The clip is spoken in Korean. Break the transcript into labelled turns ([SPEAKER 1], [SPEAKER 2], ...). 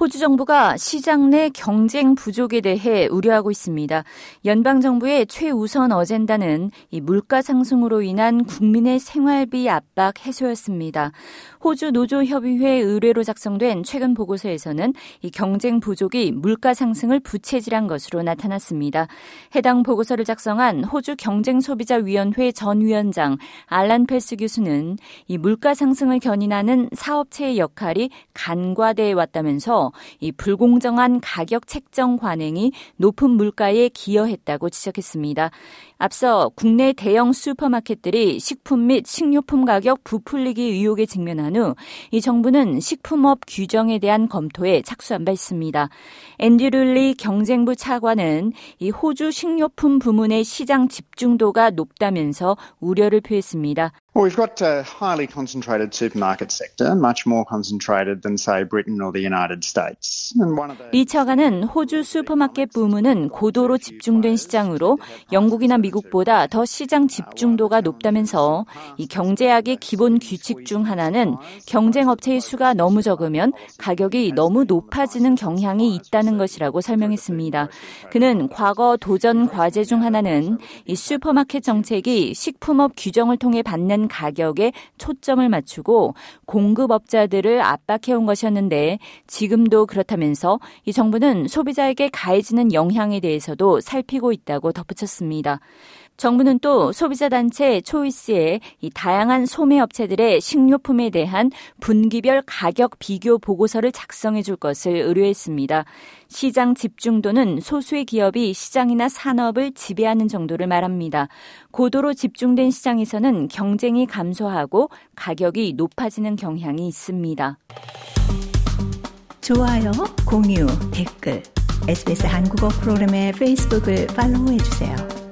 [SPEAKER 1] 호주 정부가 시장 내 경쟁 부족에 대해 우려하고 있습니다. 연방 정부의 최우선 어젠다는 이 물가 상승으로 인한 국민의 생활비 압박 해소였습니다. 호주 노조협의회 의뢰로 작성된 최근 보고서에서는 이 경쟁 부족이 물가 상승을 부채질한 것으로 나타났습니다. 해당 보고서를 작성한 호주 경쟁소비자위원회 전 위원장 알란 펠스 교수는 이 물가 상승을 견인하는 사업체의 역할이 간과돼 왔다면서 이 불공정한 가격 책정 관행이 높은 물가에 기여했다고 지적했습니다. 앞서 국내 대형 슈퍼마켓들이 식품 및 식료품 가격 부풀리기 의혹에 직면한 후 이 정부는 식품업 규정에 대한 검토에 착수한 바 있습니다. 앤디 룰리 경쟁부 차관은 이 호주 식료품 부문의 시장 집중도가 높다면서 우려를 표했습니다.
[SPEAKER 2] Well, we've got a highly concentrated supermarket sector, much more concentrated than, say, Britain or the United States.
[SPEAKER 1] 리 차관은 호주 슈퍼마켓 부문은 고도로 집중된 시장으로 영국이나 미국보다 더 시장 집중도가 높다면서 이 경제학의 기본 규칙 중 하나는 경쟁 업체의 수가 너무 적으면 가격이 너무 높아지는 경향이 있다는 것이라고 설명했습니다. 그는 과거 도전 과제 중 하나는 이 슈퍼마켓 정책이 식품업 규정을 통해 받는 가격에 초점을 맞추고 공급업자들을 압박해온 것이었는데 지금도 그렇다면서 이 정부는 소비자에게 가해지는 영향에 대해서도 살피고 있다고 덧붙였습니다. 정부는 또 소비자 단체 초이스에 이 다양한 소매 업체들의 식료품에 대한 분기별 가격 비교 보고서를 작성해 줄 것을 의뢰했습니다. 시장 집중도는 소수의 기업이 시장이나 산업을 지배하는 정도를 말합니다. 고도로 집중된 시장에서는 경쟁이 감소하고 가격이 높아지는 경향이 있습니다.
[SPEAKER 3] 좋아요, 공유, 댓글, SBS 한국어 프로그램의 페이스북을 팔로우해 주세요.